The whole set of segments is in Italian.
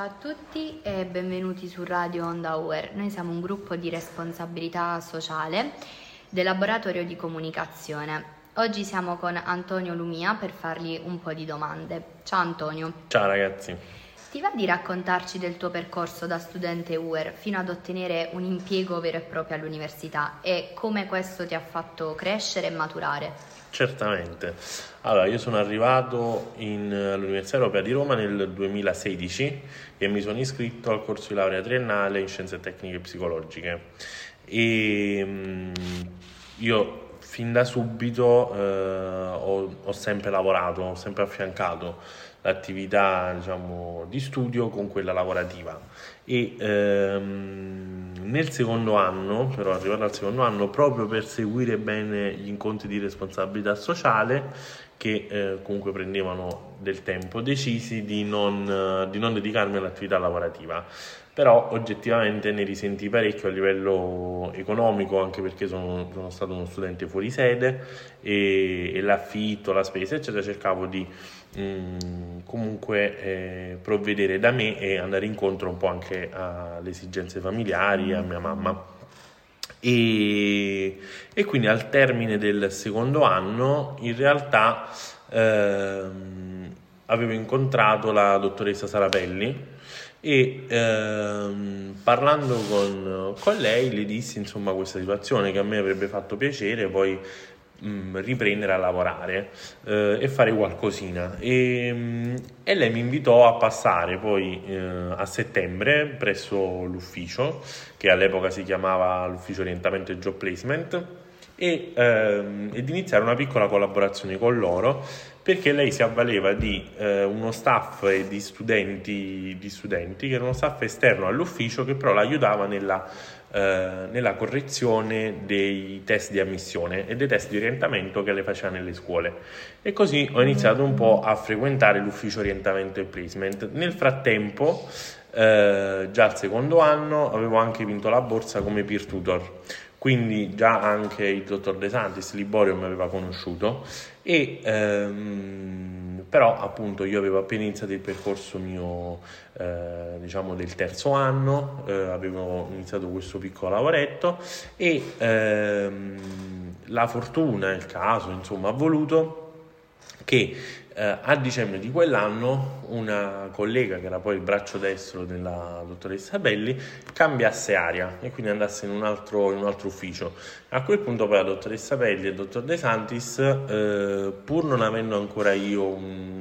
Ciao a tutti e benvenuti su Radio Onda Hour. Noi siamo un gruppo di responsabilità sociale del laboratorio di comunicazione. Oggi siamo con Antonio Lumia per fargli un po' di domande. Ciao Antonio. Ciao ragazzi. Ti va di raccontarci del tuo percorso da studente UER fino ad ottenere un impiego vero e proprio all'università e come questo ti ha fatto crescere e maturare? Certamente. Allora, io sono arrivato in, all'Università Europea di Roma nel 2016 e mi sono iscritto al corso di laurea triennale in Scienze Tecniche Psicologiche. E mm, io fin da subito eh, ho, ho, sempre lavorato, ho sempre affiancato l'attività diciamo, di studio con quella lavorativa e ehm, nel secondo anno, però arrivato al secondo anno, proprio per seguire bene gli incontri di responsabilità sociale che eh, comunque prendevano del tempo, decisi di non, di non dedicarmi all'attività lavorativa però oggettivamente ne risentì parecchio a livello economico anche perché sono, sono stato uno studente fuori sede e, e l'affitto, la spesa eccetera cercavo di mh, mm, comunque eh, provvedere da me e andare incontro un po' anche alle esigenze familiari, a mia mamma. E, e quindi al termine del secondo anno in realtà ehm, avevo incontrato la dottoressa Sarapelli e ehm, parlando con, con, lei le dissi insomma questa situazione che a me avrebbe fatto piacere poi mh, riprendere a lavorare eh, e fare qualcosina. E, e, lei mi invitò a passare poi eh, a settembre presso l'ufficio che all'epoca si chiamava l'ufficio orientamento e job placement e, ehm, ed iniziare una piccola collaborazione con loro perché lei si avvaleva di eh, uno staff di studenti, di studenti, che era uno staff esterno all'ufficio che però l'aiutava nella, eh, nella correzione dei test di ammissione e dei test di orientamento che le faceva nelle scuole. E così ho iniziato un po' a frequentare l'ufficio orientamento e placement. Nel frattempo, eh, già al secondo anno, avevo anche vinto la borsa come peer tutor quindi già anche il dottor De Santis Liborio mi aveva conosciuto e ehm, però appunto io avevo appena iniziato il percorso mio eh, diciamo del terzo anno eh, avevo iniziato questo piccolo lavoretto e ehm, la fortuna il caso insomma ha voluto che eh, a dicembre di quell'anno una collega che era poi il braccio destro della dottoressa Belli cambiasse aria e quindi andasse in un altro, in un altro ufficio. A quel punto poi la dottoressa Belli e il dottor De Santis, eh, pur non avendo ancora io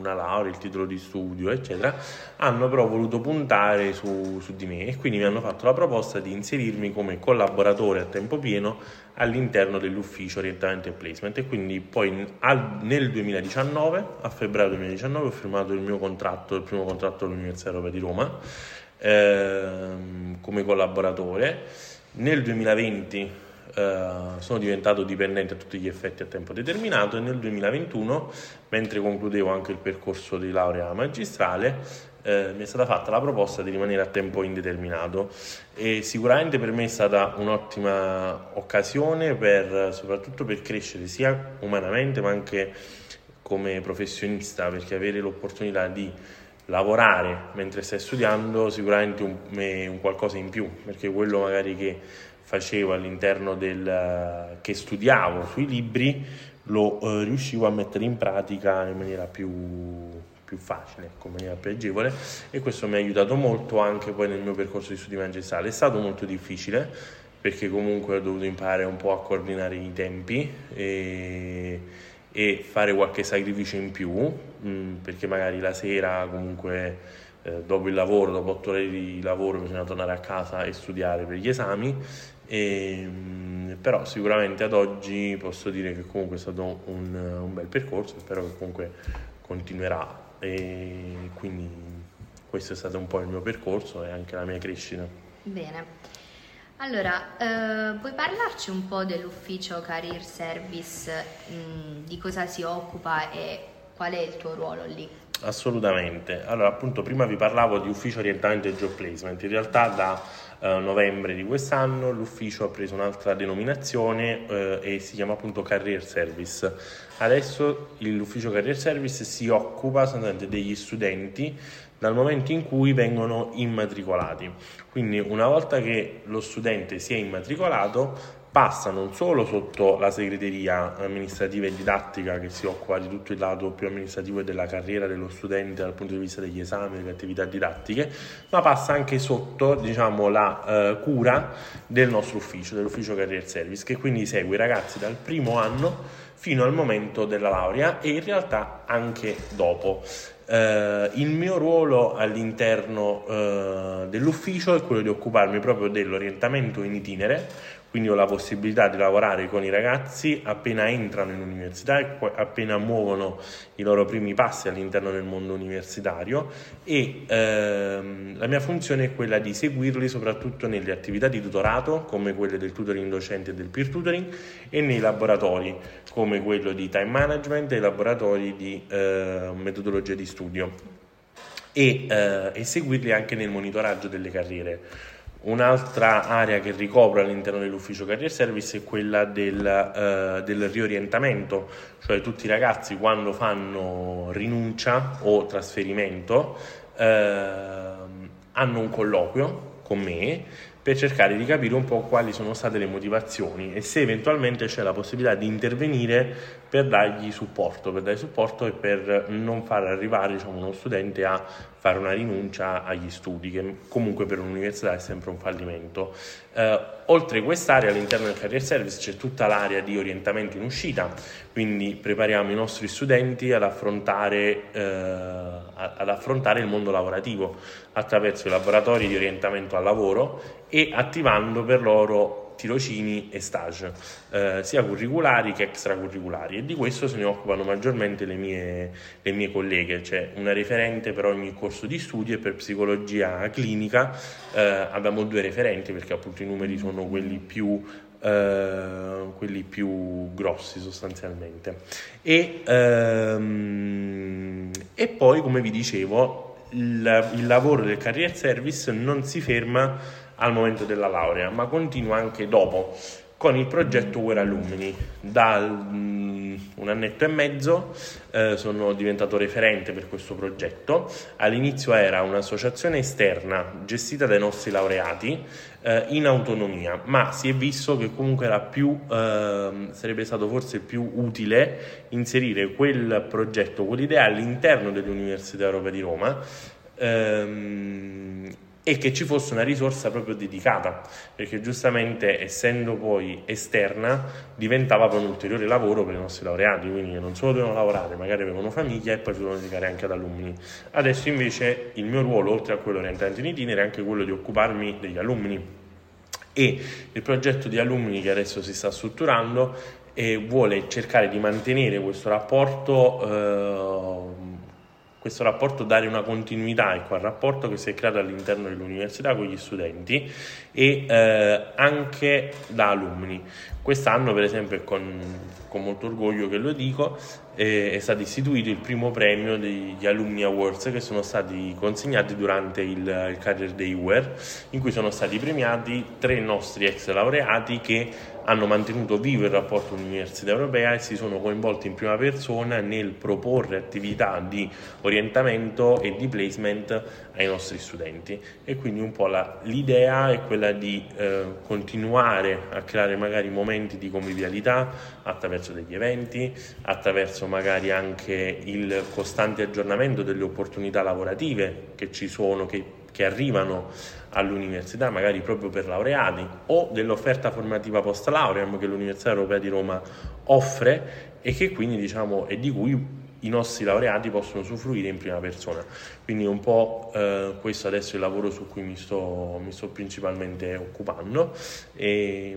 una laurea, il titolo di studio, eccetera, hanno però voluto puntare su, su di me e quindi mi hanno fatto la proposta di inserirmi come collaboratore a tempo pieno all'interno dell'ufficio orientamento e placement e quindi poi al, nel 2019, a febbraio 2019, ho firmato il mio contratto, il primo contratto all'Università Europea di Roma ehm, come collaboratore. Nel 2020 eh, sono diventato dipendente a tutti gli effetti a tempo determinato e nel 2021, mentre concludevo anche il percorso di laurea magistrale, eh, mi è stata fatta la proposta di rimanere a tempo indeterminato e sicuramente per me è stata un'ottima occasione per, soprattutto per crescere sia umanamente ma anche come professionista perché avere l'opportunità di lavorare mentre stai studiando sicuramente un, un qualcosa in più perché quello magari che facevo all'interno del che studiavo sui libri lo eh, riuscivo a mettere in pratica in maniera più più facile, ecco, in maniera più agevole e questo mi ha aiutato molto anche poi nel mio percorso di studi magistrale. È stato molto difficile perché comunque ho dovuto imparare un po' a coordinare i tempi e, e fare qualche sacrificio in più mh, mm, perché magari la sera comunque eh, dopo il lavoro, dopo otto ore di lavoro bisogna tornare a casa e studiare per gli esami e, mh, però sicuramente ad oggi posso dire che comunque è stato un, un bel percorso spero che comunque continuerà e quindi questo è stato un po' il mio percorso e anche la mia crescita. Bene. Allora, eh, puoi parlarci un po' dell'ufficio Career Service, mh, di cosa si occupa e qual è il tuo ruolo lì? Assolutamente. Allora, appunto, prima vi parlavo di ufficio orientamento e job placement. In realtà da eh, novembre di quest'anno l'ufficio ha preso un'altra denominazione eh, e si chiama appunto Career Service. Adesso l'ufficio Career Service si occupa sostanzialmente degli studenti dal momento in cui vengono immatricolati. Quindi una volta che lo studente si è immatricolato passa non solo sotto la segreteria amministrativa e didattica che si occupa di tutto il lato più amministrativo e della carriera dello studente dal punto di vista degli esami, delle attività didattiche, ma passa anche sotto diciamo, la eh, cura del nostro ufficio, dell'ufficio Career Service, che quindi segue i ragazzi dal primo anno fino al momento della laurea e in realtà anche dopo. Eh, il mio ruolo all'interno eh, dell'ufficio è quello di occuparmi proprio dell'orientamento in itinere, quindi ho la possibilità di lavorare con i ragazzi appena entrano in università e appena muovono i loro primi passi all'interno del mondo universitario e ehm, la mia funzione è quella di seguirli soprattutto nelle attività di tutorato come quelle del tutoring docente e del peer tutoring e nei laboratori come quello di time management e laboratori di eh, metodologia di studio e, eh, e seguirli anche nel monitoraggio delle carriere. Un'altra area che ricopro all'interno dell'ufficio Career Service è quella del, eh, del, riorientamento, cioè tutti i ragazzi quando fanno rinuncia o trasferimento eh, hanno un colloquio con me per cercare di capire un po' quali sono state le motivazioni e se eventualmente c'è la possibilità di intervenire per dargli supporto, per dare supporto e per non far arrivare diciamo, uno studente a fare una rinuncia agli studi, che comunque per un'università è sempre un fallimento. Eh, oltre quest'area, all'interno del Career Service c'è tutta l'area di orientamento in uscita, quindi prepariamo i nostri studenti ad affrontare, eh, ad affrontare il mondo lavorativo attraverso i laboratori di orientamento al lavoro e attivando per loro tirocini e stage, eh, sia curriculari che extracurriculari. E di questo se ne occupano maggiormente le mie, le mie colleghe, c'è una referente per ogni corso di studio e per psicologia clinica eh, abbiamo due referenti perché appunto i numeri sono quelli più Uh, quelli più grossi sostanzialmente. E, um, e poi come vi dicevo il, il, lavoro del career service non si ferma al momento della laurea, ma continua anche dopo con il progetto Where Alumni. Da um, un annetto e mezzo eh, sono diventato referente per questo progetto. All'inizio era un'associazione esterna gestita dai nostri laureati eh, in autonomia, ma si è visto che comunque era più, eh, sarebbe stato forse più utile inserire quel progetto, quell'idea all'interno dell'Università Europea di Roma. Ehm, e che ci fosse una risorsa proprio dedicata, perché giustamente essendo poi esterna diventava poi un ulteriore lavoro per i nostri laureati, quindi non solo dovevano lavorare, magari avevano famiglia e poi dovevano dedicare anche ad alunni. Adesso invece il mio ruolo, oltre a quello orientante in itinere, è anche quello di occuparmi degli alunni e il progetto di alunni che adesso si sta strutturando e vuole cercare di mantenere questo rapporto eh, questo rapporto dare una continuità ecco, al rapporto che si è creato all'interno dell'università con gli studenti e eh, anche da alunni. Quest'anno, per esempio, è con, con molto orgoglio che lo dico, eh, è stato istituito il primo premio degli Alumni Awards che sono stati consegnati durante il, il Career Day UER, in cui sono stati premiati tre nostri ex laureati che hanno mantenuto vivo il rapporto università europea e si sono coinvolti in prima persona nel proporre attività di orientamento e di placement ai nostri studenti. E quindi un po' la, l'idea è quella di eh, continuare a creare magari momenti di convivialità attraverso degli eventi, attraverso magari anche il costante aggiornamento delle opportunità lavorative che ci sono, che che arrivano all'università, magari proprio per laureati, o dell'offerta formativa post lauream che l'Università Europea di Roma offre e che quindi diciamo è di cui i nostri laureati possono usufruire in prima persona. Quindi un po' eh, questo adesso è il lavoro su cui mi sto, mi sto principalmente occupando e,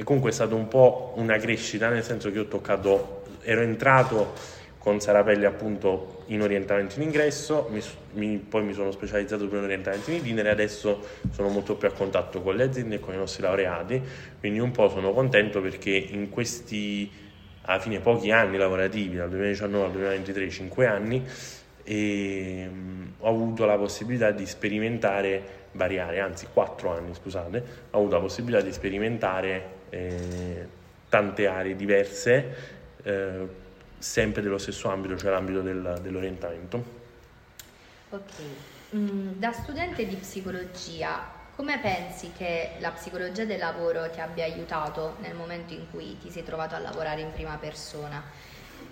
e comunque è stata un po' una crescita nel senso che ho toccato, ero entrato con Sarapelli appunto in orientamento in ingresso, mi, mi, poi mi sono specializzato per in orientamento in itinere e adesso sono molto più a contatto con le aziende e con i nostri laureati, quindi un po' sono contento perché in questi alla fine pochi anni lavorativi, dal 2019 al 2023, 5 anni, e, um, ho avuto la possibilità di sperimentare variare, anzi quattro anni, scusate, ho avuto la possibilità di sperimentare eh, tante aree diverse, eh, sempre dello stesso ambito, cioè l'ambito del, dell'orientamento. Ok, mm, da studente di psicologia, come pensi che la psicologia del lavoro ti abbia aiutato nel momento in cui ti sei trovato a lavorare in prima persona?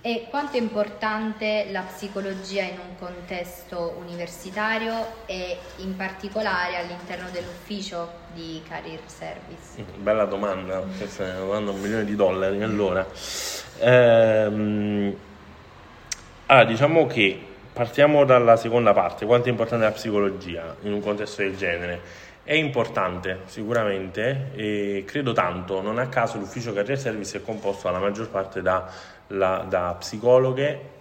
E quanto è importante la psicologia in un contesto universitario e in particolare all'interno dell'ufficio di Career Service? Mm, bella domanda, questa è una domanda un milione di dollari. Allora, ehm, allora diciamo che partiamo dalla seconda parte, quanto è importante la psicologia in un contesto del genere? È importante sicuramente e credo tanto, non a caso l'ufficio Career Service è composto alla maggior parte da, la, da psicologhe,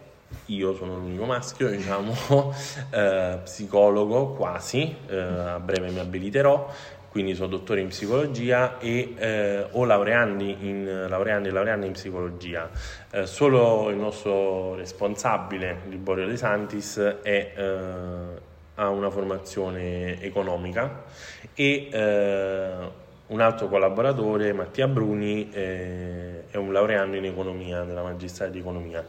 io sono l'unico maschio, diciamo, eh, psicologo quasi, eh, a breve mi abiliterò, quindi sono dottore in psicologia e eh, o laureandi, in, laureandi e laureandi in psicologia. Eh, solo il nostro responsabile, Liborio De Santis, è eh, ha una formazione economica e eh, un altro collaboratore, Mattia Bruni, eh, è un laureando in economia, nella magistrale di economia.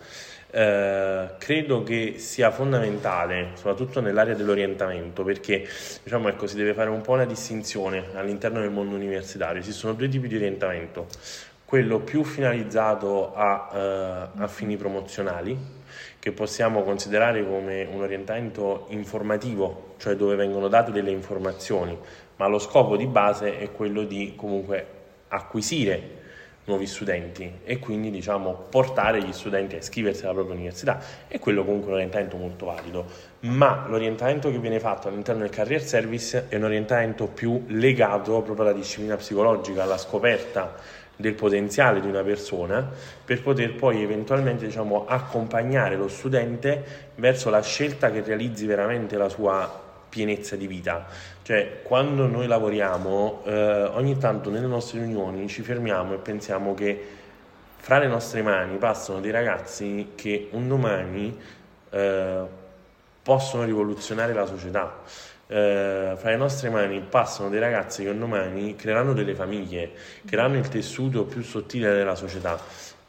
Eh, credo che sia fondamentale, soprattutto nell'area dell'orientamento, perché diciamo, ecco, si deve fare un po' una distinzione all'interno del mondo universitario. Esistono due tipi di orientamento, quello più finalizzato a, eh, a fini promozionali, che possiamo considerare come un orientamento informativo, cioè dove vengono date delle informazioni, ma lo scopo di base è quello di comunque acquisire nuovi studenti e quindi diciamo portare gli studenti a iscriversi alla propria università. È quello comunque un orientamento molto valido ma l'orientamento che viene fatto all'interno del career service è un orientamento più legato proprio alla disciplina psicologica alla scoperta del potenziale di una persona per poter poi eventualmente diciamo, accompagnare lo studente verso la scelta che realizzi veramente la sua pienezza di vita. Cioè, quando noi lavoriamo, eh, ogni tanto nelle nostre riunioni ci fermiamo e pensiamo che fra le nostre mani passano dei ragazzi che un domani eh, possono rivoluzionare la società eh, fra le nostre mani passano dei ragazzi che un domani creeranno delle famiglie, creeranno il tessuto più sottile della società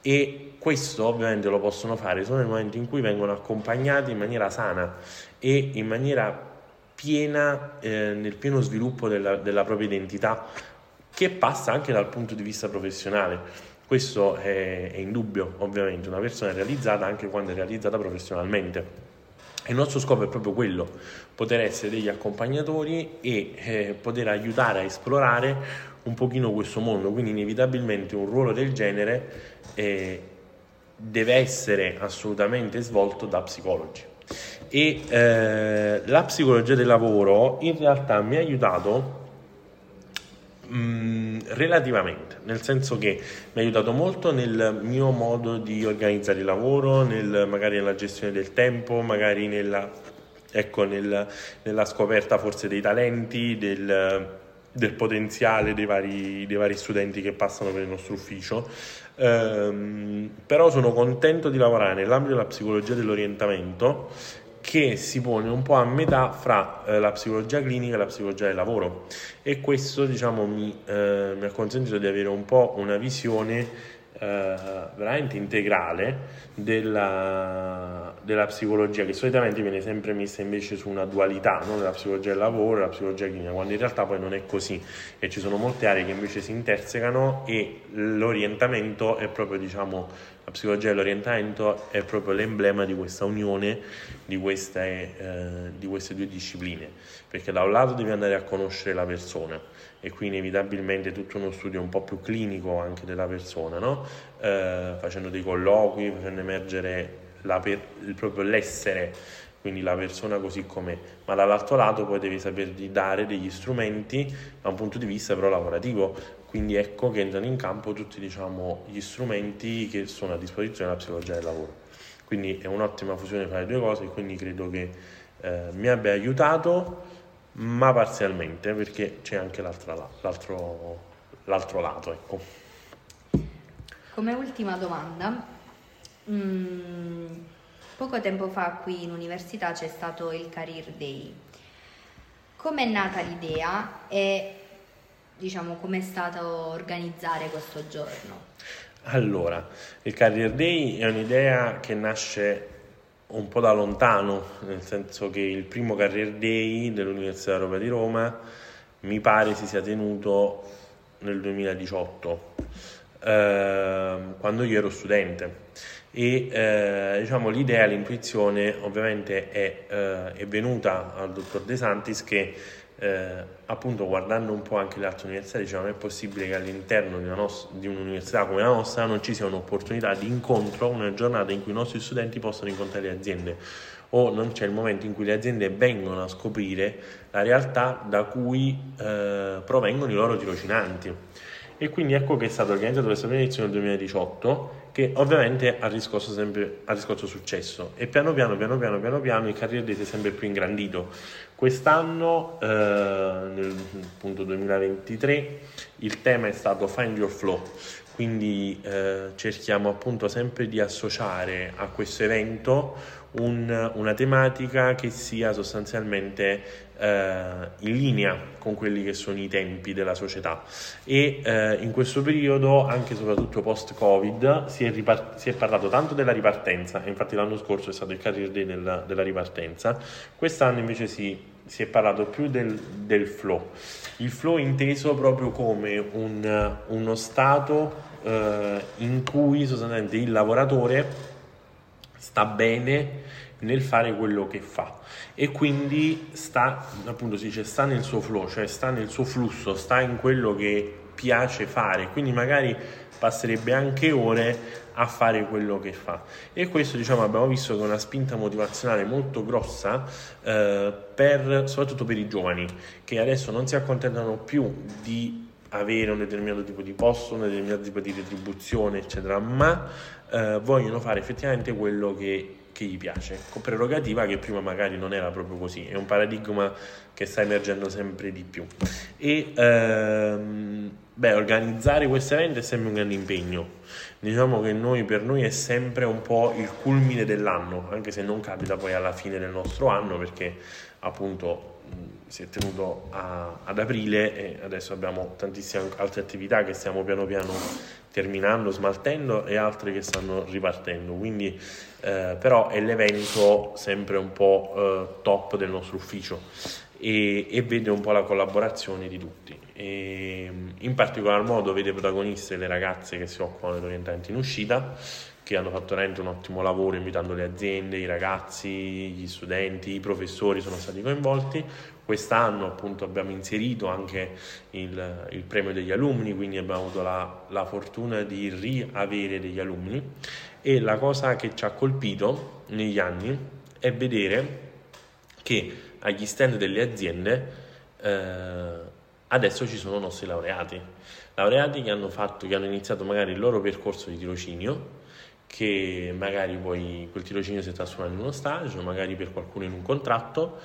e questo ovviamente lo possono fare solo nel momento in cui vengono accompagnati in maniera sana e in maniera piena, eh, nel pieno sviluppo della, della propria identità che passa anche dal punto di vista professionale. Questo è, è indubbio, ovviamente, una persona è realizzata anche quando è realizzata professionalmente. Il nostro scopo è proprio quello, poter essere degli accompagnatori e eh, poter aiutare a esplorare un pochino questo mondo, quindi inevitabilmente un ruolo del genere eh, deve essere assolutamente svolto da psicologi. E eh, la psicologia del lavoro in realtà mi ha aiutato Relativamente, nel senso che mi ha aiutato molto nel mio modo di organizzare il lavoro, nel, magari nella gestione del tempo, magari nella, ecco, nel, nella scoperta forse dei talenti, del, del potenziale dei vari, dei vari, studenti che passano per il nostro ufficio. Um, però sono contento di lavorare nell'ambito della psicologia dell'orientamento che si pone un po' a metà fra eh, la psicologia clinica e la psicologia del lavoro. E questo diciamo mi, eh, mi ha consentito di avere un po' una visione veramente integrale della, della, psicologia che solitamente viene sempre messa invece su una dualità no? della psicologia del lavoro e della psicologia clinica quando in realtà poi non è così e ci sono molte aree che invece si intersecano e l'orientamento è proprio diciamo la psicologia dell'orientamento è proprio l'emblema di questa unione di queste, eh, di queste due discipline perché da un lato devi andare a conoscere la persona e qui inevitabilmente tutto uno studio un po' più clinico anche della persona, no? eh, facendo dei colloqui, facendo emergere per, il, proprio l'essere, quindi la persona così com'è, ma dall'altro lato poi devi sapergli dare degli strumenti da un punto di vista però lavorativo, quindi ecco che entrano in campo tutti diciamo, gli strumenti che sono a disposizione della psicologia del lavoro. Quindi è un'ottima fusione fra le due cose e quindi credo che eh, mi abbia aiutato ma parzialmente perché c'è anche l'altro, l'altro lato. Ecco. Come ultima domanda, mh, mm, poco tempo fa qui in università c'è stato il Career Day. Come è nata l'idea e diciamo come è stato organizzare questo giorno? Allora, il Career Day è un'idea che nasce un po' da lontano, nel senso che il primo Career Day dell'Università Europea di Roma mi pare si sia tenuto nel 2018, eh, quando io ero studente. E eh, diciamo, l'idea, l'intuizione ovviamente è, eh, è, venuta al dottor De Santis che eh, appunto guardando un po' anche le altre università diciamo non è possibile che all'interno di, nos- di, un'università come la nostra non ci sia un'opportunità di incontro, una giornata in cui i nostri studenti possono incontrare le aziende o non c'è il momento in cui le aziende vengono a scoprire la realtà da cui eh, provengono i loro tirocinanti. E quindi ecco che è stato organizzato questa prima edizione nel 2018 che ovviamente ha riscosso, sempre, ha riscosso successo e piano piano, piano piano, piano piano il Day si è sempre più ingrandito. Quest'anno, eh, nel appunto 2023, il tema è stato Find Your Flow, quindi eh, cerchiamo appunto sempre di associare a questo evento un, una tematica che sia sostanzialmente in linea con quelli che sono i tempi della società. E eh, in questo periodo, anche e soprattutto post-Covid, si è, ripart- si è, parlato tanto della ripartenza, infatti l'anno scorso è stato il Career Day della, della ripartenza, quest'anno invece si, si è parlato più del, del, flow, il flow inteso proprio come un, uno stato eh, in cui sostanzialmente il lavoratore sta bene nel fare quello che fa. E quindi sta, appunto si dice, sta nel suo flow, cioè sta nel suo flusso, sta in quello che piace fare, quindi magari passerebbe anche ore a fare quello che fa. E questo diciamo abbiamo visto che è una spinta motivazionale molto grossa eh, per, soprattutto per i giovani che adesso non si accontentano più di avere un determinato tipo di posto, un determinato tipo di retribuzione eccetera ma eh, vogliono fare effettivamente quello che, che, gli piace, con prerogativa che prima magari non era proprio così, è un paradigma che sta emergendo sempre di più. E ehm, beh, organizzare questo evento è sempre un grande impegno. Diciamo che noi, per noi è sempre un po' il culmine dell'anno, anche se non capita poi alla fine del nostro anno, perché appunto si è tenuto a, ad aprile e adesso abbiamo tantissime altre attività che stiamo piano piano terminando, smaltendo e altre che stanno ripartendo. Quindi, eh, però è l'evento sempre un po' eh, top del nostro ufficio e, e, vede un po' la collaborazione di tutti. E, in particolar modo vede protagoniste le ragazze che si occupano dell'orientamento in uscita che hanno fatto veramente un ottimo lavoro invitando le aziende, i ragazzi, gli studenti, i professori sono stati coinvolti. Quest'anno appunto abbiamo inserito anche il, il premio degli alunni, quindi abbiamo avuto la, la fortuna di riavere degli alunni e la cosa che ci ha colpito negli anni è vedere che agli stand delle aziende eh, adesso ci sono nostri laureati, laureati che hanno, fatto, che hanno iniziato magari il loro percorso di tirocinio che magari poi quel tirocinio si è trasformato in uno stage, magari per qualcuno in un contratto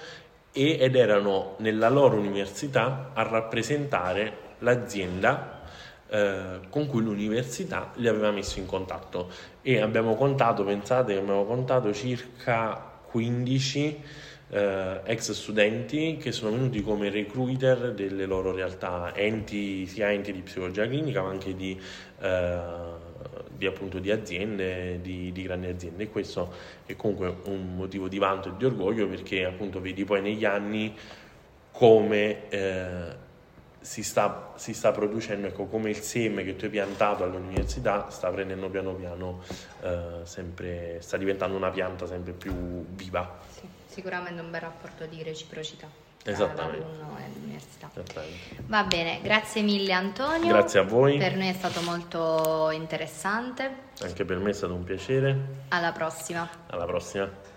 ed erano nella loro università a rappresentare l'azienda eh, con cui l'università li aveva messo in contatto. E abbiamo contato, pensate, abbiamo contato circa 15 eh, ex studenti che sono venuti come recruiter delle loro realtà, enti, sia enti di psicologia clinica ma anche di, eh, di, appunto, di aziende, di, di, grandi aziende e questo è comunque un motivo di vanto e di orgoglio perché appunto vedi poi negli anni come eh, si sta, si sta, producendo, ecco, come il seme che tu hai piantato all'università sta prendendo piano piano, eh, sempre, sta diventando una pianta sempre più viva. Sì sicuramente un bel rapporto di reciprocità e l'università. Va bene, grazie mille Antonio. Grazie a voi. Per noi è stato molto interessante. Anche per me è stato un piacere. Alla prossima. Alla prossima.